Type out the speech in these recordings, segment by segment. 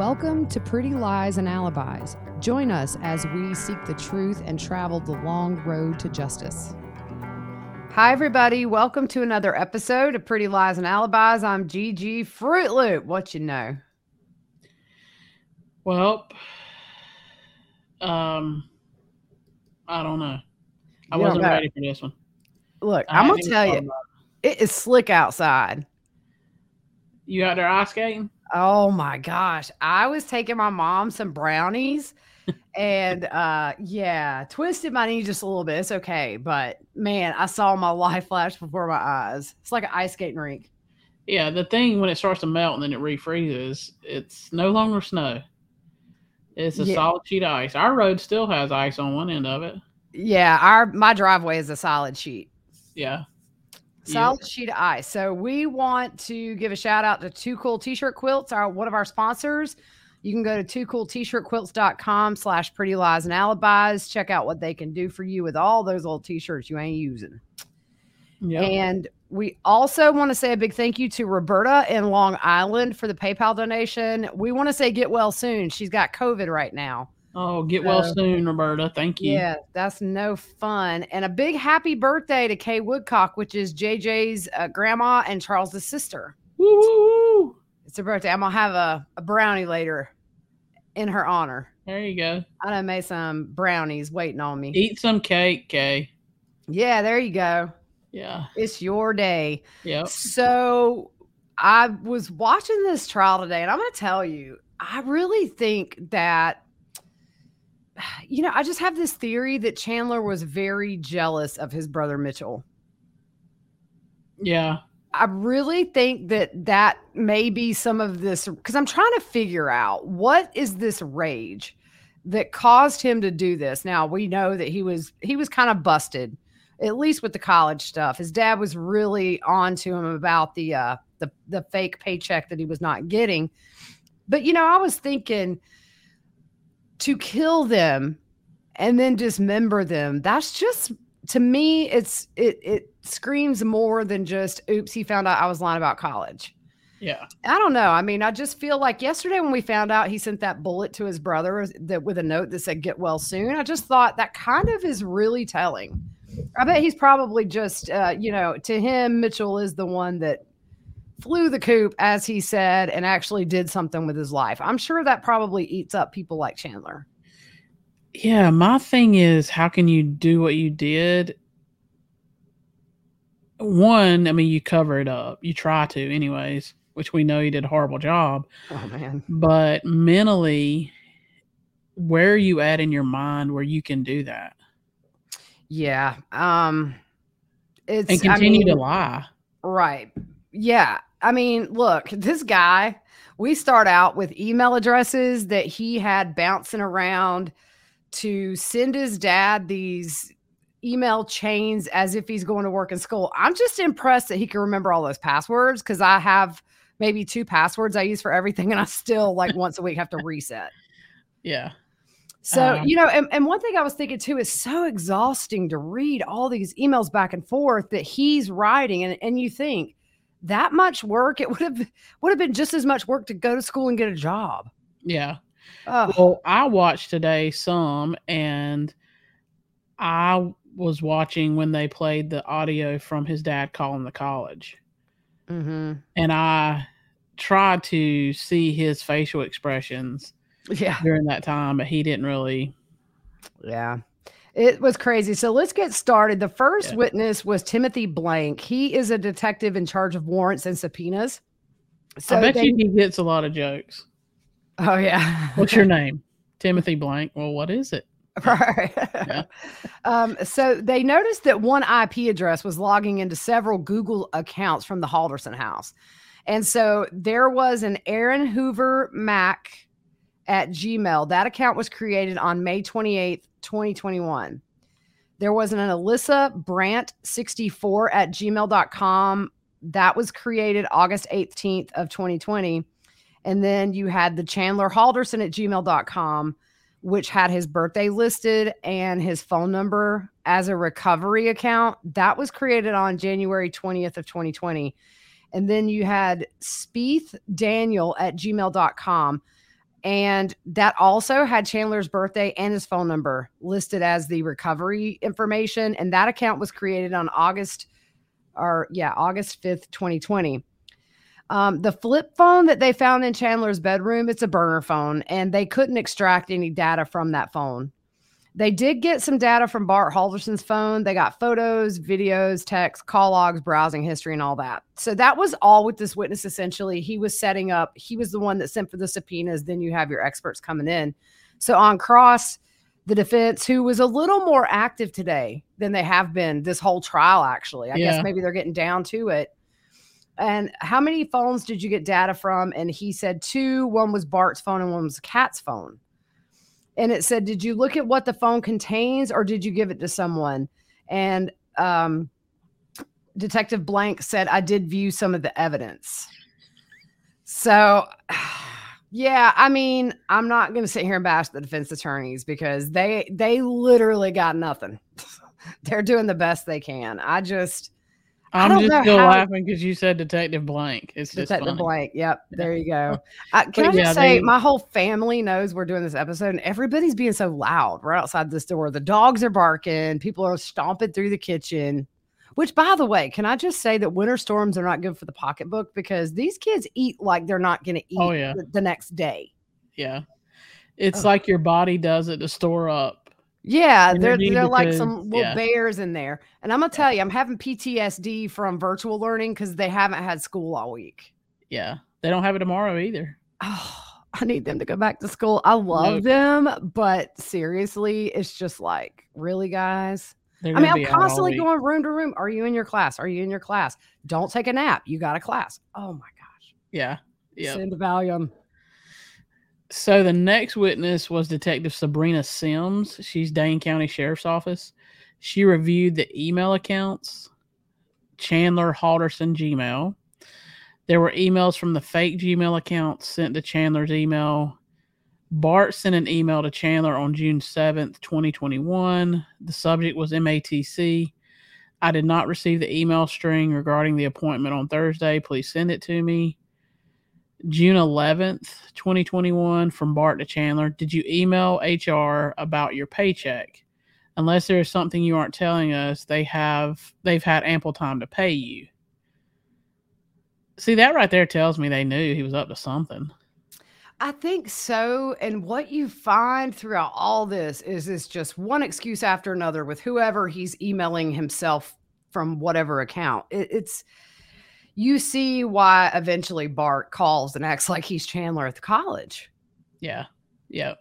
Welcome to Pretty Lies and Alibis. Join us as we seek the truth and travel the long road to justice. Hi, everybody. Welcome to another episode of Pretty Lies and Alibis. I'm Gigi Fruit Loop. What you know? Well, um, I don't know. I You wasn't know. ready for this one. Look, I I'm going to tell you, it is slick outside. You out there ice skating? Oh my gosh. I was taking my mom some brownies and uh yeah, twisted my knee just a little bit. It's okay. But man, I saw my life flash before my eyes. It's like an ice skating rink. Yeah, the thing when it starts to melt and then it refreezes, it's no longer snow. It's a Yeah. solid sheet of ice. Our road still has ice on one end of it. Yeah, our my driveway is a solid sheet. Yeah. Yeah. Solid sheet of ice. So we want to give a shout out to Too Cool T-shirt quilts, our one of our sponsors. You can go to too cool t-shirt quilts.com slash pretty lies and alibis. Check out what they can do for you with all those old t-shirts you ain't using. Yep. And we also want to say a big thank you to Roberta in Long Island for the PayPal donation. We want to say get well soon. She's got COVID right now. Oh, get well soon, Roberta. Thank you. Yeah, that's no fun. And a big happy birthday to Kay Woodcock, which is JJ's uh, grandma and Charles's sister. Woo. It's her birthday. I'm gonna have a, a brownie later in her honor. There you go. I done made some brownies waiting on me. Eat some cake, Kay. Yeah, there you go. Yeah. It's your day. Yep. So I was watching this trial today, and I'm going to tell you, I really think that, you know, I just have this theory that Chandler was very jealous of his brother Mitchell. Yeah. I really think that that may be some of this because I'm trying to figure out what is this rage that caused him to do this. Now we know that he was he was kind of busted, at least with the college stuff. His dad was really on to him about the uh the the fake paycheck that he was not getting. But you know, I was thinking to kill them and then dismember them, that's just to me it's it it screams more than just oops he found out i was lying about college. Yeah. i don't know. I mean i just feel like yesterday when we found out he sent that bullet to his brother that with a note that said get well soon i just thought that kind of is really telling. I bet he's probably just uh, you know to him mitchell is the one that flew the coop as he said and actually did something with his life i'm sure that probably eats up people like chandler Yeah, my thing is how can you do what you did? One, I mean, you cover it up. You try to, anyways, which we know you did a horrible job. oh man But mentally, where are you at in your mind where you can do that yeah um it's and I continue to lie? Right. Yeah. I mean, look, this guy, we start out with email addresses that he had bouncing around to send his dad these email chains as if he's going to work in school. I'm just impressed that he can remember all those passwords because I have maybe two passwords I use for everything and I still like once a week have to reset. Yeah. So, Um, you know, and, and one thing I was thinking too is so exhausting to read all these emails back and forth that he's writing. And, and you think that much work, it would have would have been just as much work to go to school and get a job. Yeah. Oh, Well, I watched today some, and I was watching when they played the audio from his dad calling the college, hmm and I tried to see his facial expressions Yeah. during that time, but he didn't really. Yeah. It was crazy. So let's get started. The first Yeah. witness was Timothy Blank. He is a detective in charge of warrants and subpoenas. So I bet they- you he gets a lot of jokes. Oh yeah. What's your name? Timothy Blank. Well, what is it? Right. Yeah. um, so they noticed that one IP address was logging into several Google accounts from the Halderson house. And so there was an Aaron Hoover Mac at Gmail. That account was created on May 28th, 2021. There was an Alyssa Brandt 64 at gmail.com. That was created August 18th of 2020. And then you had the Chandler Halderson at gmail.com which had his birthday listed and his phone number as a recovery account. That was created on January 20th of 2020. And then you had Spieth Daniel at gmail.com. And that also had Chandler's birthday and his phone number listed as the recovery information. And that account was created on August or yeah, August 5th, 2020. Um, the flip phone that they found in Chandler's bedroom, it's a burner phone, and they couldn't extract any data from that phone. They did get some data from Bart Halderson's phone. They got photos, videos, texts, call logs, browsing history, and all that. So that was all with this witness essentially. He was setting up, he was the one that sent for the subpoenas. Then you have your experts coming in. So on cross, the defense, who was a little more active today than they have been this whole trial, actually. I Yeah. guess maybe they're getting down to it. And how many phones did you get data from? And he said two. One was Bart's phone and one was Cat's phone. And it said, Did you look at what the phone contains or did you give it to someone? And um, Detective Blank said, I did view some of the evidence. So, yeah, I mean, I'm not going to sit here and bash the defense attorneys because they they literally got nothing. They're doing the best they can. I just I'm just still how- laughing because you said Detective Blank. It's just Detective funny. Blank. Yep. There you go. Uh, can But I just yeah, say, they- my whole family knows we're doing this episode, and everybody's being so loud right outside this door. The dogs are barking. People are stomping through the kitchen. Which, by the way, can I just say that winter storms are not good for the pocketbook because these kids eat like they're not going to eat Oh, yeah. the, the next day. Yeah. It's Oh. like your body does it to store up. Yeah, they're they're like some little yeah. bears in there. And I'm gonna tell you, I'm having PTSD from virtual learning because they haven't had school all week. Yeah. They don't have it tomorrow either. oh, I need them to go back to school. I love them, but seriously, it's just like, really, guys? I mean, I'm be out all constantly going room to room. Are you in your class? Are you in your class? Don't take a nap. You got a class. Oh my gosh. Yeah. Yeah. Send a Valium. So the next witness was Detective Sabrina Sims. She's Dane County Sheriff's Office. She reviewed the email accounts, Chandler Halderson Gmail. There were emails from the fake Gmail accounts sent to Chandler's email. Bart sent an email to Chandler on June 7th, 2021. The subject was MATC. I did not receive the email string regarding the appointment on Thursday. Please send it to me. June 11th, 2021, from Bart to Chandler. Did you email HR about your paycheck? Unless there is something you aren't telling us, they have they've had ample time to pay you. See that right there tells me they knew he was up to something. I think so. And what you find throughout all this is it's just one excuse after another with whoever he's emailing himself from whatever account. It, it's you see why eventually Bart calls and acts like he's Chandler at the college. Yeah. Yep.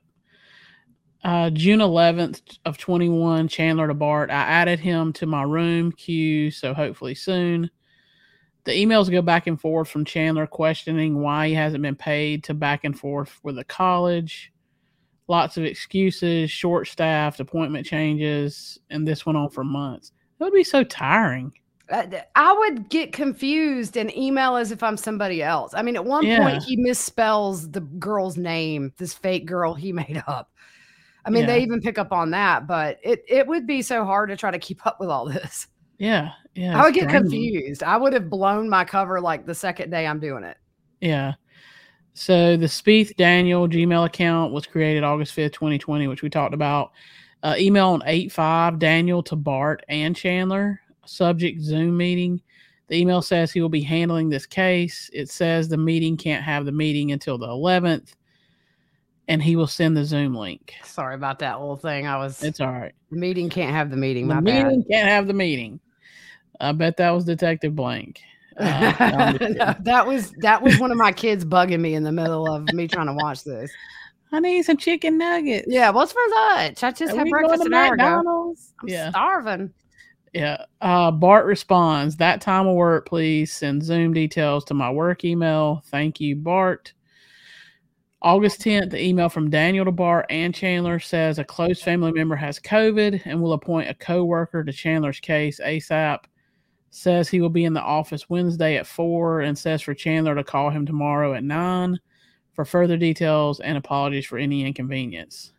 Uh, June 11th of 21, Chandler to Bart. I added him to my room queue, so hopefully soon. The emails go back and forth from Chandler questioning why he hasn't been paid to back and forth with the college. Lots of excuses, short staffed, appointment changes, and this went on for months. It would be so tiring. Uh, I would get confused and email as if I'm somebody else. I mean, at one Yeah. point, he misspells the girl's name, this fake girl he made up. I mean, they even pick up on that, but it, it would be so hard to try to keep up with all this. Yeah. Yeah. I would get confused. I would have blown my cover like the second day I'm doing it. Yeah. So the Spieth Daniel Gmail account was created August 5th, 2020, which we talked about. Uh, email on 8 5 Daniel to Bart and Chandler. Subject Zoom meeting. The email says he will be handling this case. It says the meeting can't have the meeting until the 11th, and he will send the Zoom link. Sorry about that little thing. I was. It's all right. The meeting can't have the meeting. The meeting can't have the meeting. I bet that was Detective Blank. Uh, no, I'm just no, kidding. that was that was one of my kids bugging me in the middle of me trying to watch this. I need some chicken nuggets. Yeah, what's for lunch? I just Are had breakfast an hour ago. McDonald's? I'm yeah. starving. Yeah. Uh, Bart responds, that time of work, please send Zoom details to my work email. Thank you, Bart. August 10th, the email from Daniel to Bart and Chandler says a close family member has COVID and will appoint a co-worker to Chandler's case ASAP. Says he will be in the office Wednesday at 4 and says for Chandler to call him tomorrow at 9 for further details and apologies for any inconvenience.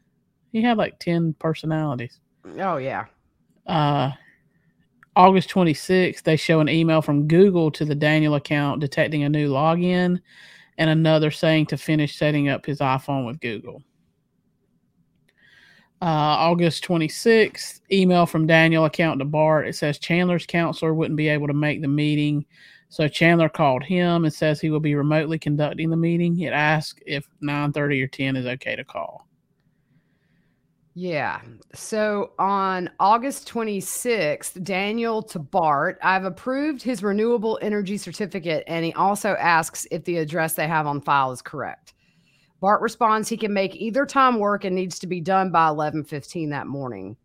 He had like 10 personalities Oh yeah. uh, August 26th, they show an email from Google to the Daniel account detecting a new login and another saying to finish setting up his iPhone with Google. Uh, August 26th, email from Daniel account to Bart. It says Chandler's counselor wouldn't be able to make the meeting. So Chandler called him and says he will be remotely conducting the meeting. It asks if 9:30 or 10 is okay to call. Yeah. So on August 26th, Daniel to Bart, I've approved his renewable energy certificate, and he also asks if the address they have on file is correct. Bart responds he can make either time work and needs to be done by 11:15 that morning.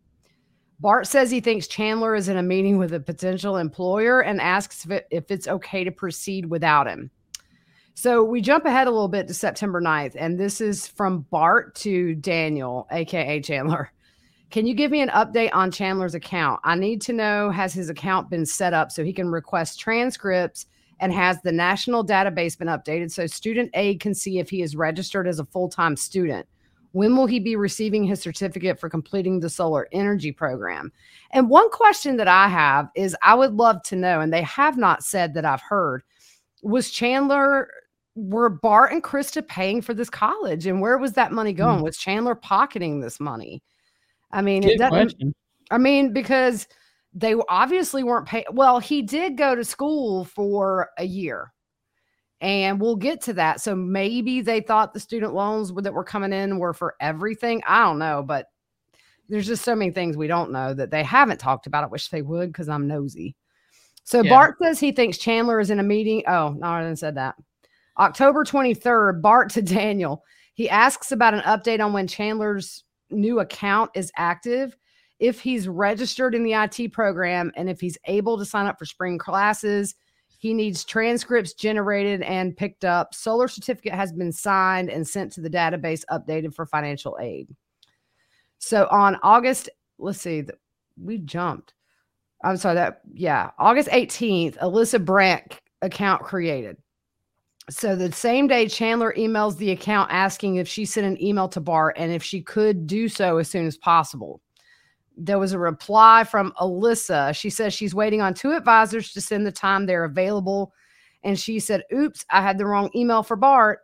Bart says he thinks Chandler is in a meeting with a potential employer and asks if, it, if it's okay to proceed without him. So we jump ahead a little bit to September 9th, and this is from Bart to Daniel, aka Chandler. Can you give me an update on Chandler's account? I need to know has his account been set up so he can request transcripts and has the national database been updated so student aid can see if he is registered as a full-time student? When will he be receiving his certificate for completing the solar energy program? And one question that I have is I would love to know, and they have not said that I've heard, was Chandler were Bart and Krista paying for this college, and where was that money going? Mm. Was Chandler pocketing this money? I mean, it doesn't. question. I mean, because they obviously weren't paying. Well, he did go to school for a year, and we'll get to that. So maybe they thought the student loans that were coming in were for everything. I don't know, but there's just so many things we don't know that they haven't talked about. I wish they would because I'm nosy. So Yeah. Bart says he thinks Chandler is in a meeting. Oh, no, I didn't said that. October 23rd, Bart to Daniel. He asks about an update on when Chandler's new account is active, if he's registered in the IT program, and if he's able to sign up for spring classes. He needs transcripts generated and picked up. Solar certificate has been signed and sent to the database updated for financial aid. So on August, let's see, we jumped. I'm sorry that yeah, August 18th, Alyssa Brandt account created. So the same day, Chandler emails the account asking if she sent an email to Bart and if she could do so as soon as possible. There was a reply from Alyssa. She says she's waiting on two advisors to send the time they're available. And she said, Oops, I had the wrong email for Bart.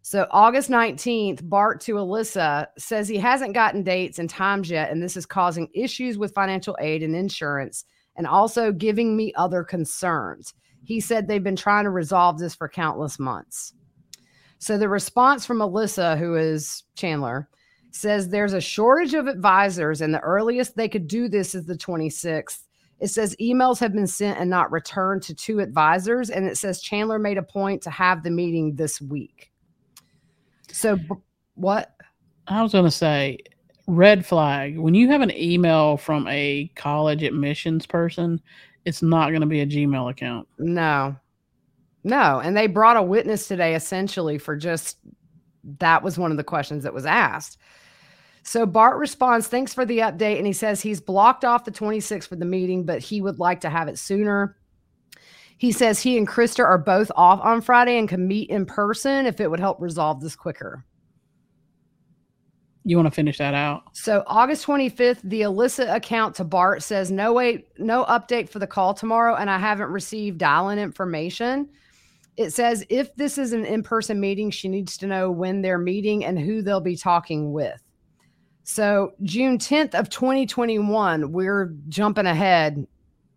So August 19th, Bart to Alyssa says he hasn't gotten dates and times yet, and this is causing issues with financial aid and insurance and also giving me other concerns. He said they've been trying to resolve this for countless months. So the response from Alyssa, who is Chandler, says there's a shortage of advisors, and the earliest they could do this is the 26th. It says emails have been sent and not returned to two advisors, and it says Chandler made a point to have the meeting this week. So, b- what? I was going to say, red flag. When you have an email from a college admissions person, it's not going to be a Gmail account. No, no. And they brought a witness today essentially for just that was one of the questions that was asked. So Bart responds, thanks for the update. And he says he's blocked off the 26th for the meeting, but he would like to have it sooner. He says he and Krista are both off on Friday and can meet in person if it would help resolve this quicker. You want to finish that out? So August 25th, the Alyssa account to Bart says no wait, no update for the call tomorrow, and I haven't received dial-in information. It says if this is an in-person meeting, she needs to know when they're meeting and who they'll be talking with. So June 10th of 2021, we're jumping ahead,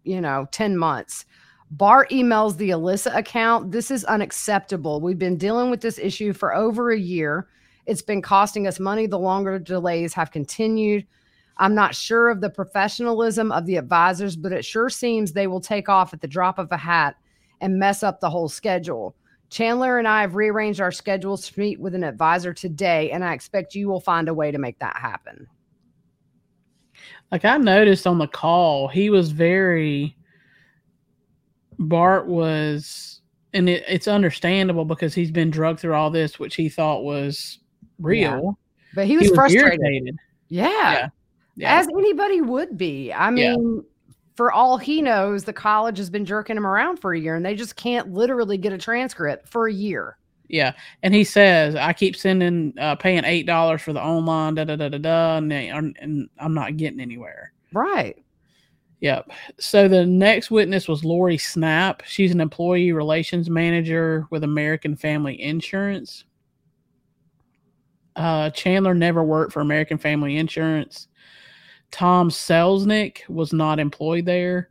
you know, 10 months. Bart emails the Alyssa account. This is unacceptable. We've been dealing with this issue for over a year. It's been costing us money the longer delays have continued. I'm not sure of the professionalism of the advisors, but it sure seems they will take off at the drop of a hat and mess up the whole schedule. Chandler and I have rearranged our schedules to meet with an advisor today, and I expect you will find a way to make that happen. Like I noticed on the call, he was very. Bart was, and it, it's understandable because he's been drugged through all this, which he thought was real. Yeah. But he was, he was frustrated. Irritated. Yeah. yeah. yeah. As anybody would be. I mean, for all he knows, the college has been jerking him around for a year and they just can't literally get a transcript for a year. Yeah. And he says, I keep sending, uh, paying $8 for the online, da da da da da, and, they, and I'm not getting anywhere. Right. Yep. So the next witness was Lori Snap. She's an employee relations manager with American Family Insurance. Uh, Chandler never worked for American Family Insurance. Tom Selznick was not employed there.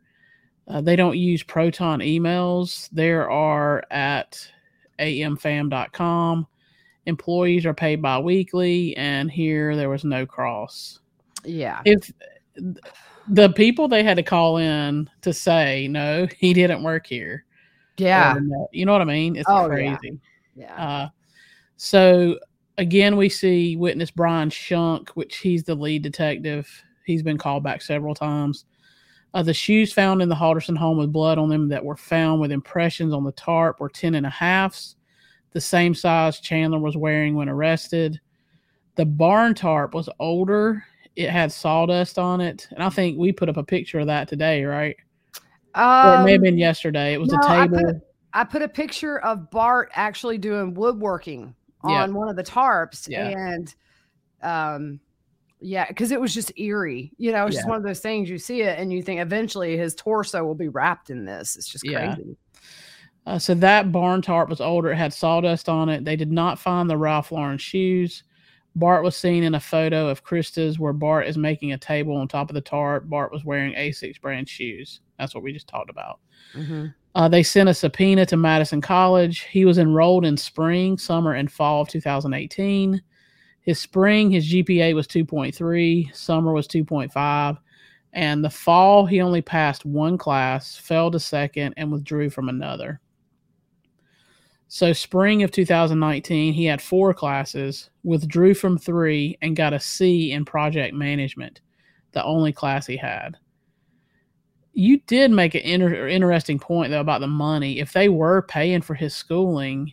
Uh, they don't use Proton emails. There are at amfam.com. Employees are paid bi weekly, and here there was no cross. Yeah. If the people they had to call in to say, no, he didn't work here. Yeah. You know what I mean? It's oh, crazy. Yeah. yeah. Uh, so again, we see witness Brian Shunk, which he's the lead detective He's been called back several times. Uh, the shoes found in the Halderson home with blood on them that were found with impressions on the tarp were 10 and a halfs, the same size Chandler was wearing when arrested. The barn tarp was older. It had sawdust on it. And I think we put up a picture of that today, right? Um, or it may have been yesterday. It was no, a table. I put, I put, a picture of Bart actually doing woodworking on yeah. one of the tarps. Yeah. And um, yeah, because it was just eerie. You know, it's yeah. just one of those things you see it and you think eventually his torso will be wrapped in this. It's just crazy. Uh, so that barn tarp was older. It had sawdust on it. They did not find the Ralph Lauren shoes. Bart was seen in a photo of Krista's where Bart is making a table on top of the tarp. Bart was wearing Asics brand shoes. That's what we just talked about. Mm-hmm. Uh, they sent a subpoena to Madison College. He was enrolled in spring, summer, and fall of 2018. His spring, his GPA was 2.3, summer was 2.5, and the fall, he only passed one class, fell to second, and withdrew from another. So, spring of 2019, he had four classes, withdrew from three, and got a C in project management, the only class he had. You did make an inter- interesting point, though, about the money. If they were paying for his schooling,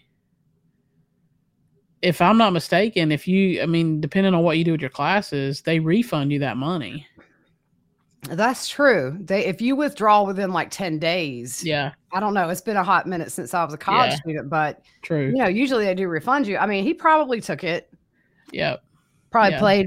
if I'm not mistaken, if you, I mean, depending on what you do with your classes, they refund you that money. That's true. They if you withdraw within like 10 days. Yeah. I don't know. It's been a hot minute since I was a college yeah. student, but true. You know, usually they do refund you. I mean, he probably took it. Yep. Probably yeah. played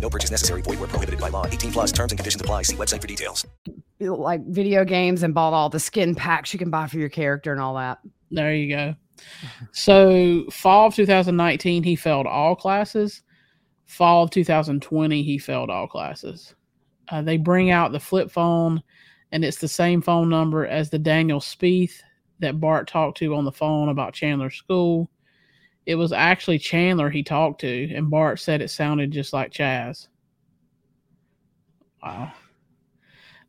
No purchase necessary. Void where prohibited by law. 18 plus terms and conditions apply. See website for details. Like video games and bought all the skin packs you can buy for your character and all that. There you go. So fall of 2019, he failed all classes. Fall of 2020, he failed all classes. Uh, they bring out the flip phone, and it's the same phone number as the Daniel Spieth that Bart talked to on the phone about Chandler School it was actually Chandler he talked to, and Bart said it sounded just like Chaz. Wow.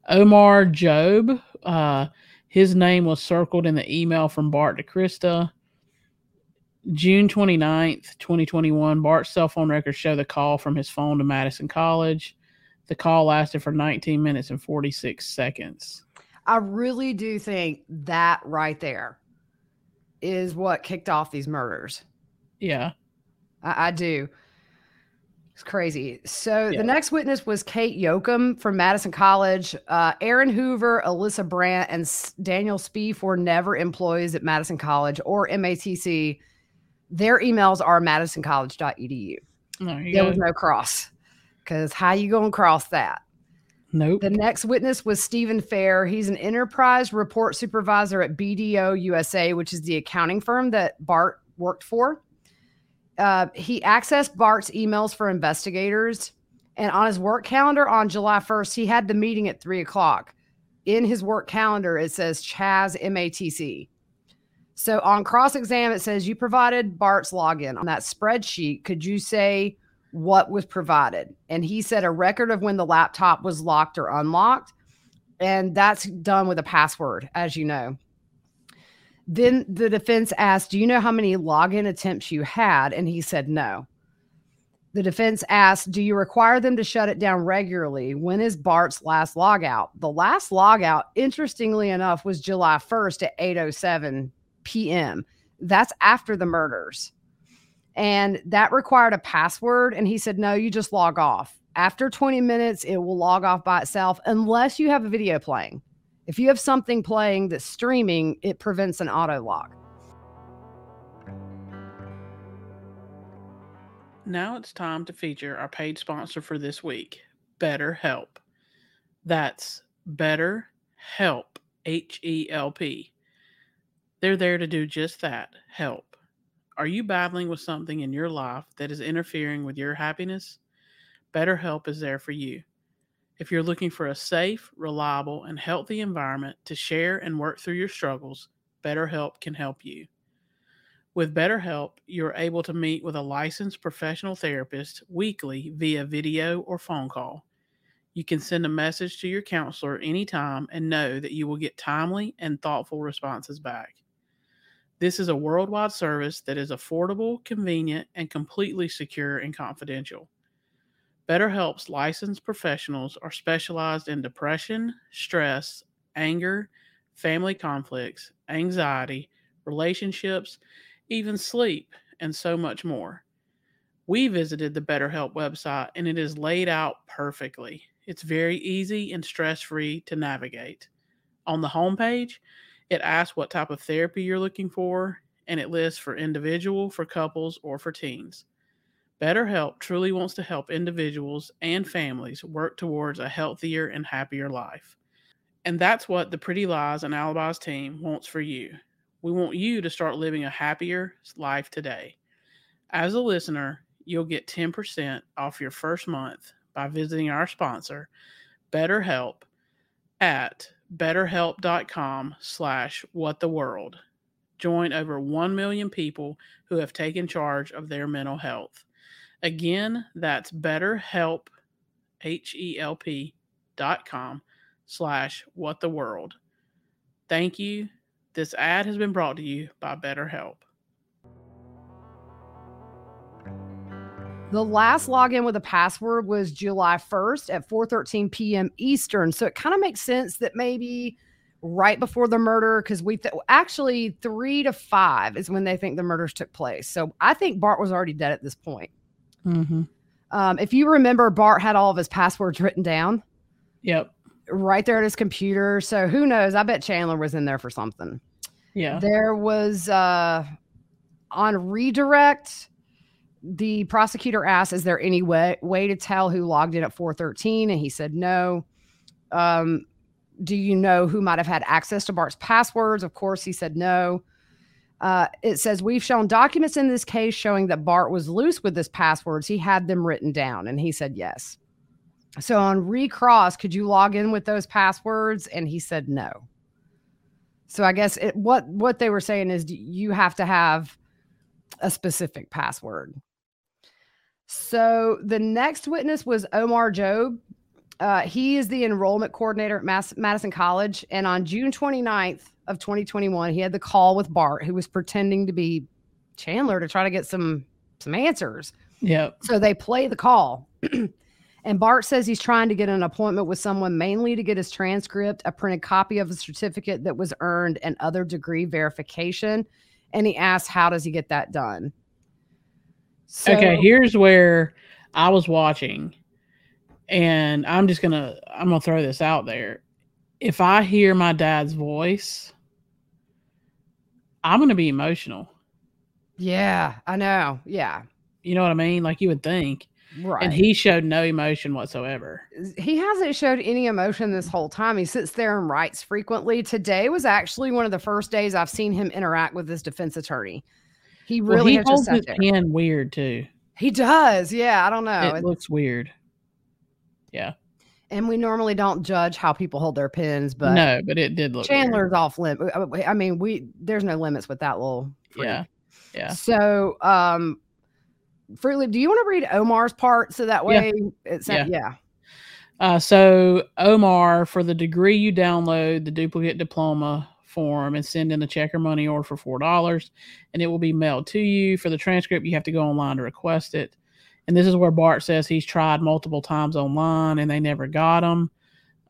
Omar Job, uh, his name was circled in the email from Bart to Krista. June 29th, 2021, Bart's cell phone records show the call from his phone to Madison College. The call lasted for 19 minutes and 46 seconds. I really do think that right there is what kicked off these murders. Yeah. I, I do. It's crazy. So Yeah. the next witness was Kate Yoakum from Madison College. Uh, Aaron Hoover, Alyssa Brandt, and S- Daniel Spieth were never employees at Madison College or MATC. Their emails are madisoncollege.edu. There There go. was no cross because how you going to cross that? nope. The next witness was Stephen Fair. He's an enterprise report supervisor at BDO USA, which is the accounting firm that Bart worked for. Uh, he accessed Bart's emails for investigators. And on his work calendar on July 1st, he had the meeting at three o'clock. In his work calendar, it says Chaz MATC. So on cross exam, it says you provided Bart's login on that spreadsheet. Could you say what was provided? And he said a record of when the laptop was locked or unlocked. And that's done with a password, as you know. Then the defense asked, Do you know how many login attempts you had? And he said, No. The defense asked, Do you require them to shut it down regularly? When is Bart's last logout? The last logout, interestingly enough, was July 1st at 8:07 p.m. That's after the murders. And that required a password. And he said, No, you just log off. After 20 minutes, it will log off by itself unless you have a video playing. If you have something playing that's streaming, it prevents an auto lock. Now it's time to feature our paid sponsor for this week, BetterHelp. That's BetterHelp, H E L P. They're there to do just that help. Are you battling with something in your life that is interfering with your happiness? BetterHelp is there for you. If you're looking for a safe, reliable, and healthy environment to share and work through your struggles, BetterHelp can help you. With BetterHelp, you're able to meet with a licensed professional therapist weekly via video or phone call. You can send a message to your counselor anytime and know that you will get timely and thoughtful responses back. This is a worldwide service that is affordable, convenient, and completely secure and confidential. BetterHelp's licensed professionals are specialized in depression, stress, anger, family conflicts, anxiety, relationships, even sleep, and so much more. We visited the BetterHelp website and it is laid out perfectly. It's very easy and stress free to navigate. On the homepage, it asks what type of therapy you're looking for, and it lists for individual, for couples, or for teens. BetterHelp truly wants to help individuals and families work towards a healthier and happier life. And that's what the Pretty Lies and Alibis team wants for you. We want you to start living a happier life today. As a listener, you'll get 10% off your first month by visiting our sponsor, BetterHelp, at betterhelp.com slash whattheworld. Join over 1 million people who have taken charge of their mental health. Again, that's betterhelp, H-E-L-P dot com slash whattheworld. Thank you. This ad has been brought to you by BetterHelp. The last login with a password was July 1st at 4:13 p.m. Eastern. So it kind of makes sense that maybe right before the murder, because we th- actually three to five is when they think the murders took place. So I think Bart was already dead at this point. Mm-hmm. Um, if you remember, Bart had all of his passwords written down Yep. right there at his computer. So who knows? I bet Chandler was in there for something. Yeah. There was uh, on redirect. The prosecutor asked, "Is there any way way to tell who logged in at 413?" And he said, "No." Um, do you know who might have had access to Bart's passwords? Of course, he said no. Uh, it says we've shown documents in this case showing that Bart was loose with his passwords. He had them written down, and he said yes. So on recross, could you log in with those passwords? And he said no. So I guess it, what what they were saying is you have to have a specific password. So the next witness was Omar Job. Uh, he is the enrollment coordinator at Mass- Madison College, and on June 29th of 2021, he had the call with Bart, who was pretending to be Chandler to try to get some some answers. Yeah. So they play the call. and Bart says he's trying to get an appointment with someone mainly to get his transcript, a printed copy of a certificate that was earned, and other degree verification. And he asks, How does he get that done? So, okay, here's where I was watching, and I'm just gonna I'm gonna throw this out there. If I hear my dad's voice, I'm gonna be emotional. Yeah, I know. Yeah. You know what I mean? Like you would think. Right. And he showed no emotion whatsoever. he hasn't showed any emotion this whole time. He sits there and writes frequently. Today was actually one of the first days I've seen him interact with his defense attorney. He Well, really he has holds his pen weird too. He does. Yeah, I don't know. it looks weird. Yeah. And we normally don't judge how people hold their pens, but no, but it did look weird. Chandler's off limit. I mean, we there's no limits with that little. freak. Yeah. Yeah. So, um, Fruitly, do you want to read Omar's part so that Yeah. way it's Yeah. yeah. Uh, so Omar, for the degree you download the duplicate diploma form and send in a check or money order for four dollars, and it will be mailed to you. For the transcript, you have to go online to request it. And this is where Bart says he's tried multiple times online and they never got him.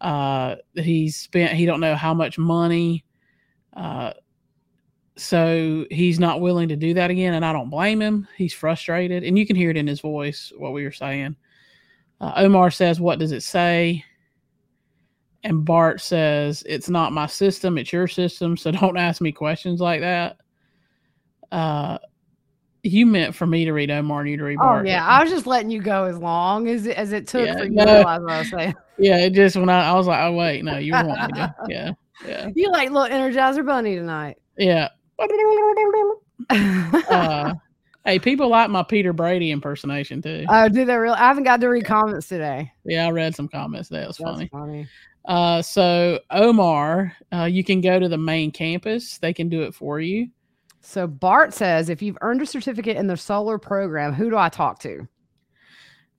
Uh, he's spent he don't know how much money. Uh, so he's not willing to do that again, and I don't blame him. He's frustrated, and you can hear it in his voice what we were saying. Uh, Omar says, What does it say? And Bart says, It's not my system, it's your system. So don't ask me questions like that. You meant for me to read Omar and you to read Oh yeah, I was just letting you go as long as it, as it took Yeah, for you no. to realize what I was saying. yeah. It just when I, I was like, Oh, wait, no, you want me to. Yeah. Yeah. You like little Energizer Bunny tonight. Yeah. Uh, hey, people like my Peter Brady impersonation too. oh, did they really? I haven't got to read comments today. Yeah, I read some comments. That was That's funny. funny. Uh, so Omar, uh, you can go to the main campus. They can do it for you. So Bart says, if you've earned a certificate in the solar program, who do I talk to?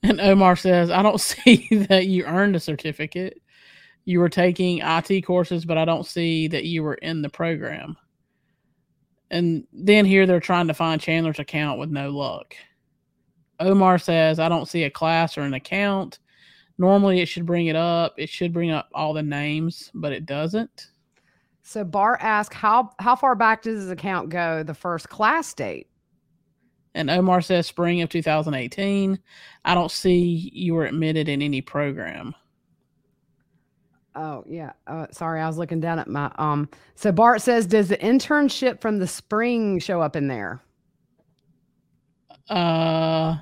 And Omar says, I don't see that you earned a certificate. You were taking IT courses, but I don't see that you were in the program. And then here they're trying to find Chandler's account with no luck. Omar says, I don't see a class or an account. Normally it should bring it up. It should bring up all the names, but it doesn't. So Bart asks, how how far back does his account go? The first class date. And Omar says spring of 2018. I don't see you were admitted in any program. Oh yeah. Uh, sorry, I was looking down at my um. So Bart says, does the internship from the spring show up in there? Uh,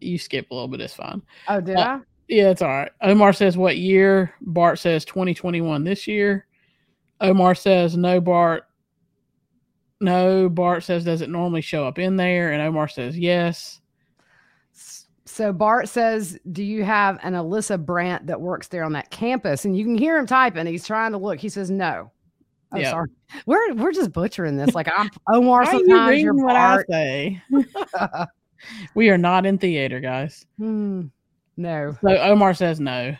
you skip a little bit. It's fine. Oh, did Uh, I? Yeah, it's all right. Omar says what year? Bart says 2021 this year. Omar says no, Bart. No, Bart says does it normally show up in there? And Omar says yes. So Bart says, "Do you have an Alyssa Brandt that works there on that campus?" And you can hear him typing. He's trying to look. He says, "No." Oh, Yeah. sorry. We're we're just butchering this. Like I'm Omar. Why you Sometimes you're reading what I say? we are not in theater, guys. Hmm, no. So Omar says no.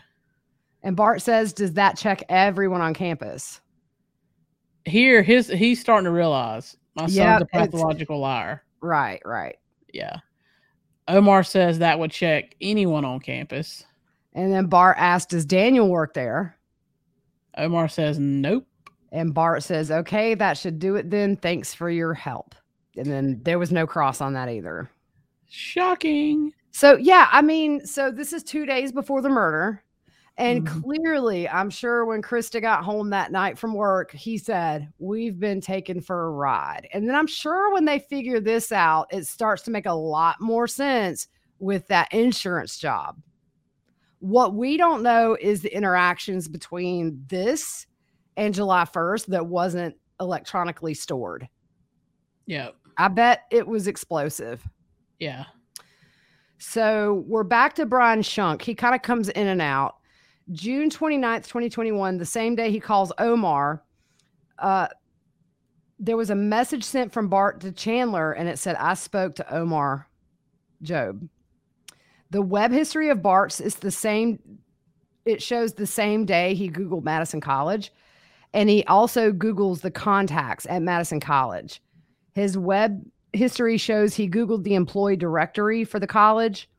And Bart says, "Does that check everyone on campus?" Here, his he's starting to realize my son's Yep, a pathological liar. Right. Right. Yeah. Omar says that would check anyone on campus. And then Bart asks, "Does Daniel work there?" Omar says nope. And Bart says, "Okay, that should do it then. Thanks for your help." And then there was no cross on that either. Shocking. So yeah, I mean, so this is two days before the murder. And Mhm. clearly, I'm sure when Krista got home that night from work, he said, We've been taken for a ride. And then I'm sure when they figure this out, it starts to make a lot more sense with that insurance job. What we don't know is the interactions between this and July 1st that wasn't electronically stored. Yeah. I bet it was explosive. Yeah. So we're back to Brian Shunk. He kind of comes in and out. June 29th, 2021, the same day he calls Omar, uh, there was a message sent from Bart to Chandler and it said, I spoke to Omar Job. The web history of Bart's is the same. It shows the same day he Googled Madison College. And he also Googles the contacts at Madison College. His web history shows he Googled the employee directory for the college.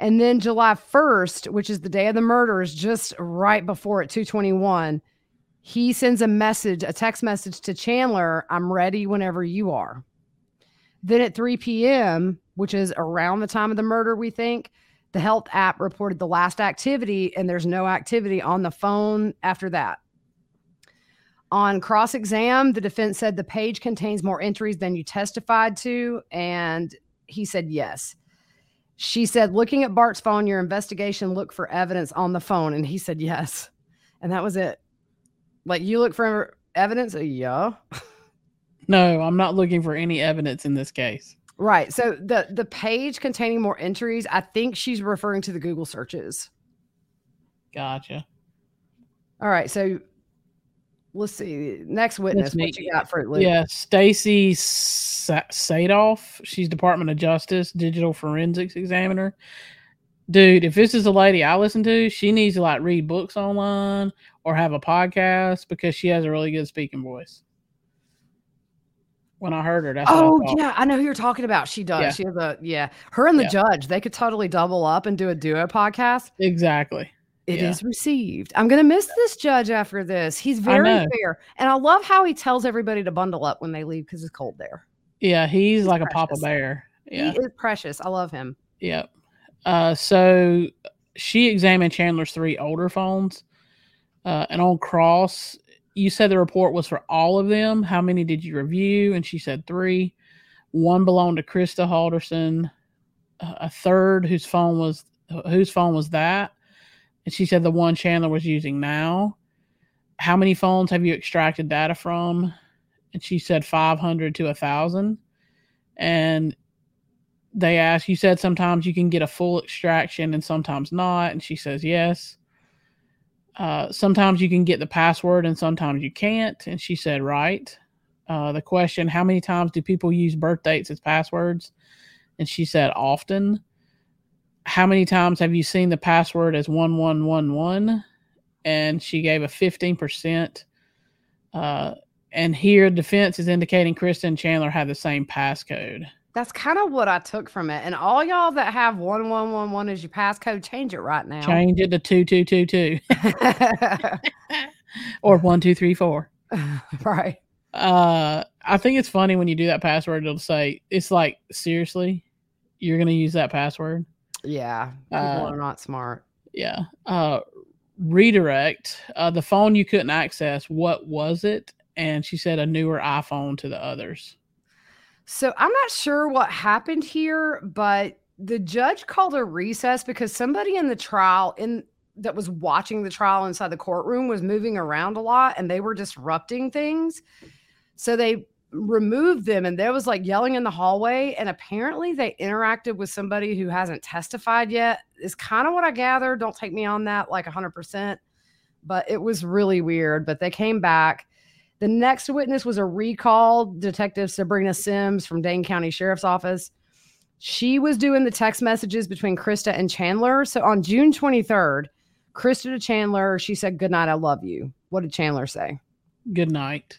And then July 1st, which is the day of the murders, just right before at 221, he sends a message, a text message to Chandler, I'm ready whenever you are. Then at 3 p.m., which is around the time of the murder, we think, the health app reported the last activity, and there's no activity on the phone after that. On cross exam, the defense said the page contains more entries than you testified to, and he said yes. She said, looking at Bart's phone, your investigation looked for evidence on the phone, and he said yes. And that was it. Like, you look for evidence? Uh, yeah. No, I'm not looking for any evidence in this case. Right. So the the page containing more entries, I think she's referring to the Google searches. Gotcha. All right. So let's see. Next witness, what you got Fruit Loop? Yeah, Stacy Sadoff. She's Department of Justice Digital Forensics Examiner. Dude, if this is a lady I listen to, she needs to like read books online or have a podcast because she has a really good speaking voice. When I heard her, that's what I Oh yeah, I know who you're talking about. She does. Yeah. She has a yeah. Her and the Yeah. judge, they could totally double up and do a duo podcast. exactly. It is Yeah. received. I'm gonna miss this judge after this. He's very fair, and I love how he tells everybody to bundle up when they leave because it's cold there. Yeah, he's, He's like a Papa. Bear. Yeah. He is precious. I love him. Yep. Uh, so she examined Chandler's three older phones. Uh, and on Cross, you said the report was for all of them. How many did you review? And she said three. One belonged to Krista Halderson. A third whose phone was whose phone was that? And she said the one Chandler was using now. How many phones have you extracted data from? And she said 500 to a 1,000. And they ask you said sometimes you can get a full extraction and sometimes not and she says yes uh, sometimes you can get the password and sometimes you can't and she said right uh, the question how many times do people use birth dates as passwords and she said often how many times have you seen the password as 1111 and she gave a 15% uh, and here defense is indicating Kristen chandler had the same passcode That's kind of what I took from it. And all y'all that have one one one one as your passcode, change it right now. Change it to two two two two or one two three four. right. Uh, I think it's funny when you do that password. It'll say it's like seriously, you're gonna use that password. Yeah. People Uh, are not smart. Yeah. Uh, redirect. Uh, the phone you couldn't access. What was it? And she said a newer iPhone to the others. So I'm not sure what happened here, but the judge called a recess because somebody in the trial in that was watching the trial inside the courtroom was moving around a lot and they were disrupting things. So they removed them and there was like yelling in the hallway and apparently they interacted with somebody who hasn't testified yet. Is kind of what I gather. Don't take me on that like 100%, but it was really weird, but they came back. The next witness was a recall detective Sabrina Sims from Dane County Sheriff's Office. She was doing the text messages between Krista and Chandler. So on June 23rd, Krista to Chandler, she said, Good night, I love you. What did Chandler say? Good night.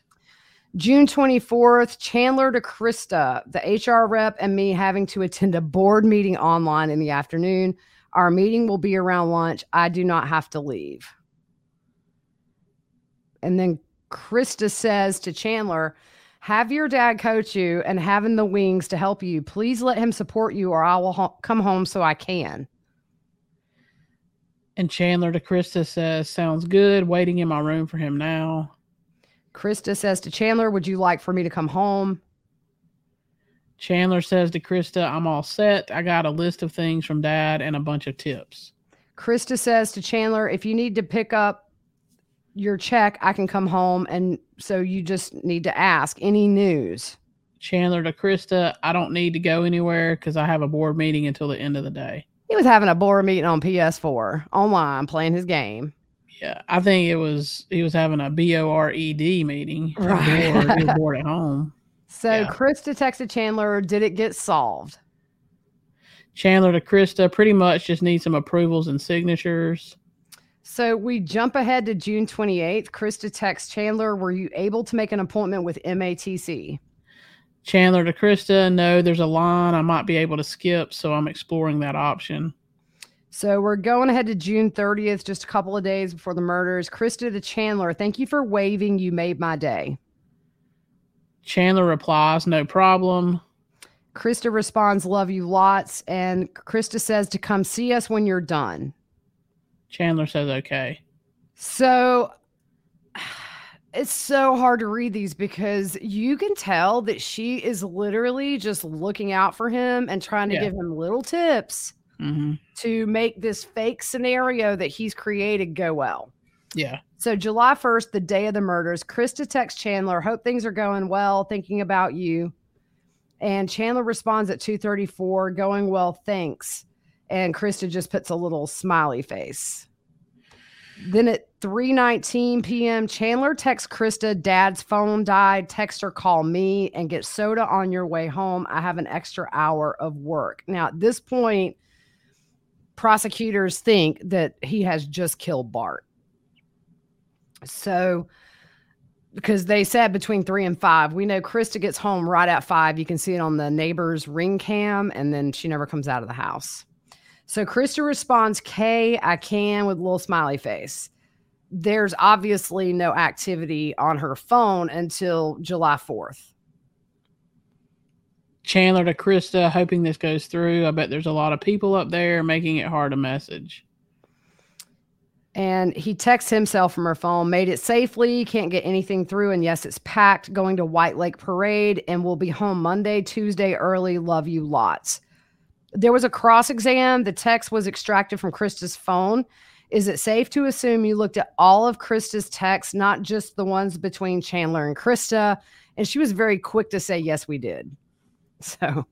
June 24th, Chandler to Krista, the HR rep and me having to attend a board meeting online in the afternoon. Our meeting will be around lunch. I do not have to leave. And then Krista says to Chandler, have your dad coach you and having the wings to help you. Please let him support you or I will ho- come home so I can. And Chandler to Krista says, "Sounds good. Waiting in my room for him now." Krista says to Chandler, Would you like for me to come home? Chandler says to Krista, I'm all set. I got a list of things from dad and a bunch of tips. Krista says to Chandler, If you need to pick up your check, I can come home. And so you just need to ask any news. Chandler to Krista, I don't need to go anywhere because I have a board meeting until the end of the day. He was having a board meeting on PS4 online playing his game. Yeah, I think it was he was having a B O R E D meeting. Right. Bored. He was bored at home. So Yeah. Krista texted Chandler, Did it get solved? Chandler to Krista, pretty much just need some approvals and signatures. So we jump ahead to June 28th. Krista texts Chandler, Were you able to make an appointment with MATC? Chandler to Krista, no, there's a line I might be able to skip, so I'm exploring that option. So we're going ahead to June 30th, just a couple of days before the murders. Krista to Chandler, thank you for waving. You made my day. Chandler replies, no problem. Krista responds, love you lots. And Krista says to come see us when you're done. Chandler says, okay. So it's so hard to read these because you can tell that she is literally just looking out for him and trying to Yeah. give him little tips hmm to make this fake scenario that he's created go well. Yeah. So July 1st, the day of the murders, Krista texts Chandler, hope things are going well, thinking about you. And Chandler responds at 234, going well, thanks. And Krista just puts a little smiley face. Then at 3:19 p.m., Chandler texts Krista, "Dad's phone died. Text or call me, and get soda on your way home. I have an extra hour of work." Now, at this point, prosecutors think that he has just killed Bart. So, because they said between three and five, we know Krista gets home right at five. You can see it on the neighbor's ring cam, and then she never comes out of the house. So Krista responds, K, I can with a little smiley face. There's obviously no activity on her phone until July 4th. Chandler to Krista, hoping this goes through. I bet there's a lot of people up there making it hard to message. And he texts himself from her phone, made it safely, can't get anything through. And yes, it's packed, going to White Lake Parade, and we'll be home Monday, Tuesday early. Love you lots. There was a cross exam. The text was extracted from Krista's phone. Is it safe to assume you looked at all of Krista's texts, not just the ones between Chandler and Krista? And she was very quick to say, Yes, we did. So,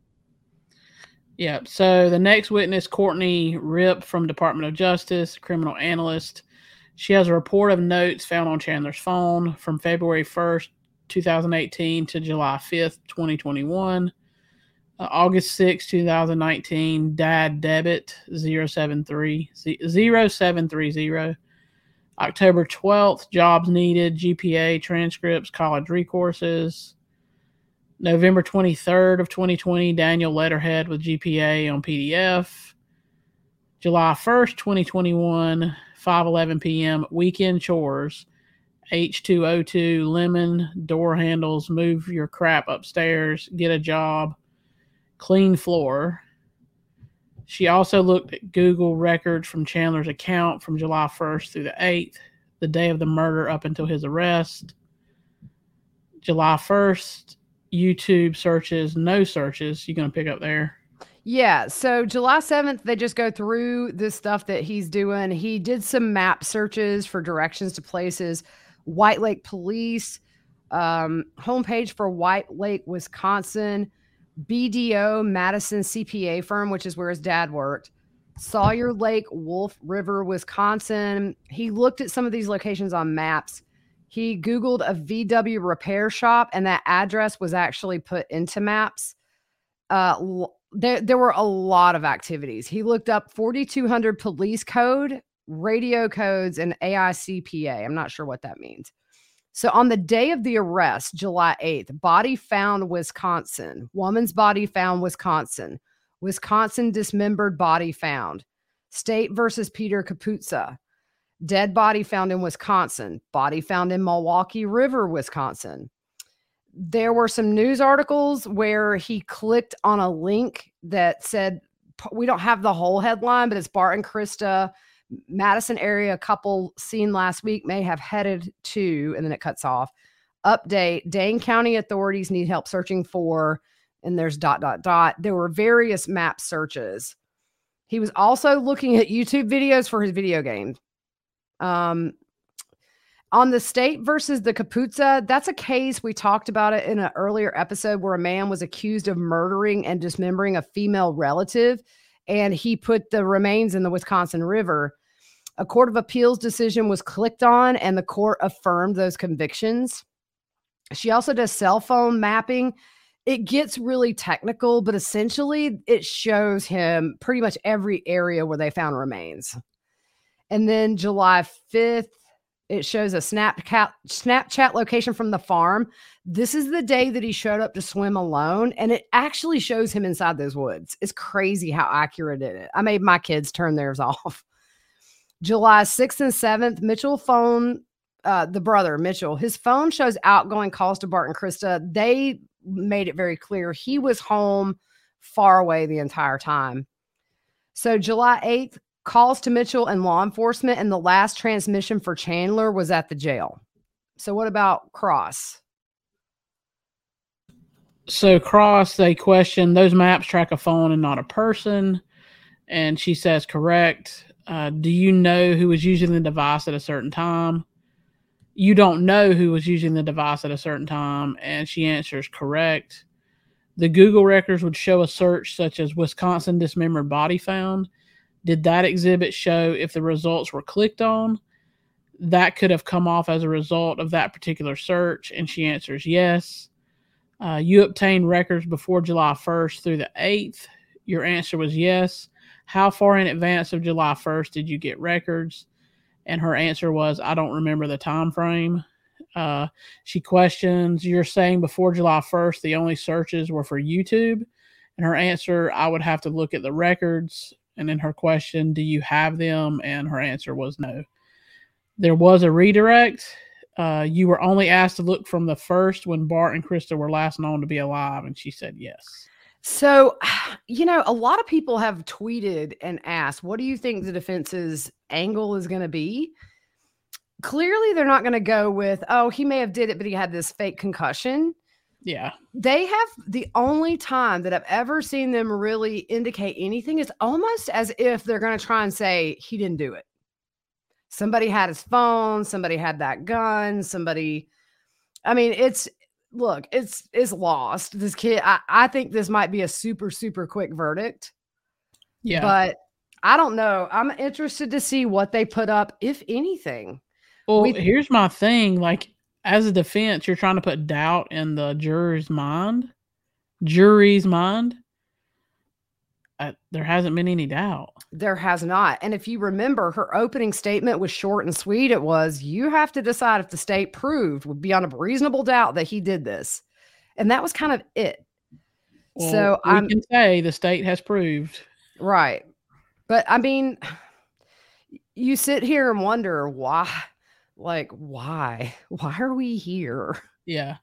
Yeah. So the next witness, Courtney Rip from Department of Justice, criminal analyst. She has a report of notes found on Chandler's phone from February 1st, 2018 to July 5th, 2021. Uh, August 6, 2019, dad debit 073 0730. October 12th, jobs needed, GPA, transcripts, college recourses. November 23rd of 2020, Daniel letterhead with GPA on PDF. July 1st, 2021, 5:11 p.m. weekend chores. H2O2 lemon door handles, move your crap upstairs, get a job, clean floor. She also looked at Google records from Chandler's account from July 1st through the 8th, the day of the murder up until his arrest. July 1st, YouTube searches, no searches. you're going to pick up there? Yeah. So July 7th, they just go through this stuff that he's doing. He did some map searches for directions to places. White Lake Police, um, homepage for White Lake, Wisconsin, BDO Madison CPA firm, which is where his dad worked. Sawyer Lake, Wolf River, Wisconsin. He looked at some of these locations on maps. He Googled a VW repair shop, and that address was actually put into maps. Uh, there, there were a lot of activities. He looked up 4,200 police code, radio codes, and AICPA. I'm not sure what that means. So on the day of the arrest, July 8th, body found Wisconsin, woman's body found Wisconsin, Wisconsin dismembered body found, state versus Peter Kaputza, dead body found in Wisconsin, body found in Milwaukee River, Wisconsin. There were some news articles where he clicked on a link that said, we don't have the whole headline, but it's Bart and Krista, Madison area couple seen last week may have headed to, and then it cuts off. Update Dane County authorities need help searching for, and there's dot, dot, dot. There were various map searches. He was also looking at YouTube videos for his video game. Um, on the state versus the Kaputza, that's a case we talked about it in an earlier episode where a man was accused of murdering and dismembering a female relative, and he put the remains in the Wisconsin River. A court of appeals decision was clicked on, and the court affirmed those convictions. She also does cell phone mapping. It gets really technical, but essentially it shows him pretty much every area where they found remains. And then July 5th, It shows a Snapchat Snapchat location from the farm. This is the day that he showed up to swim alone, and it actually shows him inside those woods. It's crazy how accurate it is. I made my kids turn theirs off. July 6th and 7th, Mitchell phone, uh, the brother, Mitchell, his phone shows outgoing calls to Bart and Krista. They made it very clear he was home far away the entire time. So July 8th, calls to Mitchell and law enforcement, and the last transmission for Chandler was at the jail. So, what about Cross? So, Cross, they question those maps track a phone and not a person. And she says, correct. Uh, do you know who was using the device at a certain time? You don't know who was using the device at a certain time. And she answers, correct. The Google records would show a search such as Wisconsin dismembered body found did that exhibit show if the results were clicked on? That could have come off as a result of that particular search. And she answers yes. Uh, you obtained records before July 1st through the 8th. Your answer was yes. How far in advance of July 1st did you get records? And her answer was, I don't remember the time frame. Uh, she questions, You're saying before July 1st, the only searches were for YouTube? And her answer, I would have to look at the records and in her question, Do you have them? And her answer was no. There was a redirect. Uh, you were only asked to look from the first when Bart and Krista were last known to be alive, and she said yes. So, you know, a lot of people have tweeted and asked, what do you think the defense's angle is going to be? Clearly, they're not going to go with, oh, he may have did it, but he had this fake concussion. Yeah. They have the only time that I've ever seen them really indicate anything is almost as if they're going to try and say he didn't do it. Somebody had his phone, somebody had that gun, somebody I mean, it's look, it's it's lost. This kid I, I think this might be a super super quick verdict. Yeah. But I don't know. I'm interested to see what they put up if anything. Well, we, here's my thing like as a defense, you're trying to put doubt in the juror's mind, jury's mind. Uh, there hasn't been any doubt. There has not. And if you remember, her opening statement was short and sweet. It was, you have to decide if the state proved would beyond a reasonable doubt that he did this. And that was kind of it. Well, so I can say the state has proved. right. But I mean, you sit here and wonder why like why? Why are we here? Yeah.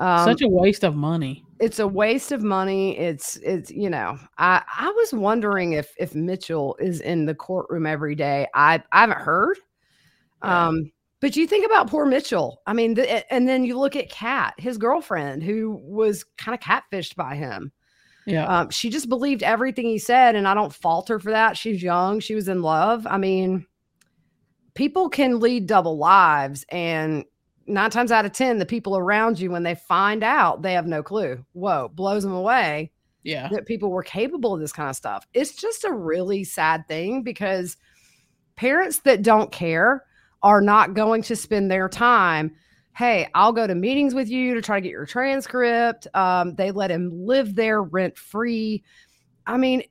um, Such a waste of money. it's a waste of money. It's it's you know i i was wondering if if mitchell is in the courtroom every day. I i haven't heard. Yeah. um but you think about poor mitchell. I mean the, and then you look at kat his girlfriend who was kind of catfished by him. Yeah. um, she just believed everything he said and i don't fault her for that. She's young. She was in love. I mean people can lead double lives and nine times out of ten the people around you when they find out they have no clue. Whoa blows them away yeah. that people were capable of this kind of stuff. It's just a really sad thing because parents that don't care are not going to spend their time hey i'll go to meetings with you to try to get your transcript. Um, they let him live there rent free i mean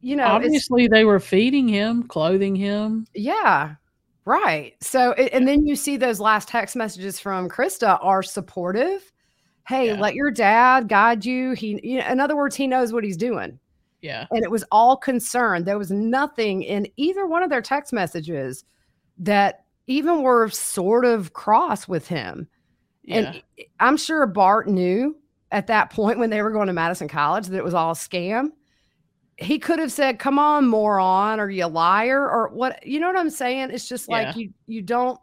you know Obviously, they were feeding him, clothing him. yeah, right. So, and then you see those last text messages from Krista are supportive. Hey, Yeah. let your dad guide you. He, you know, in other words, he knows what he's doing. Yeah. And it was all concern. There was nothing in either one of their text messages that even were sort of cross with him. Yeah. And I'm sure Bart knew at that point when they were going to Madison College that it was all a scam. He could have said, "Come on, moron, or you a liar, or what?" You know what I'm saying? It's just like Yeah. you you don't.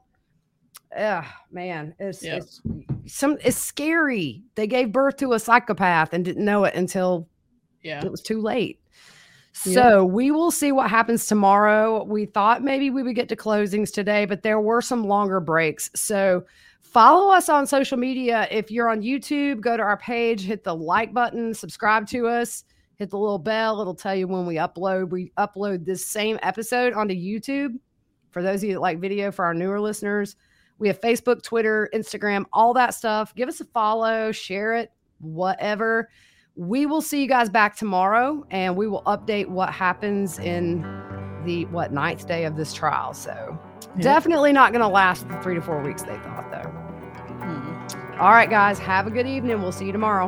Ugh, man, it's, Yeah. it's some it's scary. They gave birth to a psychopath and didn't know it until yeah. it was too late. Yeah. So we will see what happens tomorrow. We thought maybe we would get to closings today, but there were some longer breaks. So follow us on social media. If you're on YouTube, go to our page, hit the like button, subscribe to us, hit the little bell. It'll tell you when we upload. We upload this same episode onto YouTube. For those of you that like video, for our newer listeners, we have Facebook, Twitter, Instagram, all that stuff. Give us a follow, share it, whatever. We will see you guys back tomorrow and we will update what happens in the what ninth day of this trial. So Yep. definitely not going to last the three to four weeks they thought, though. Hmm. All right, guys, have a good evening. We'll see you tomorrow.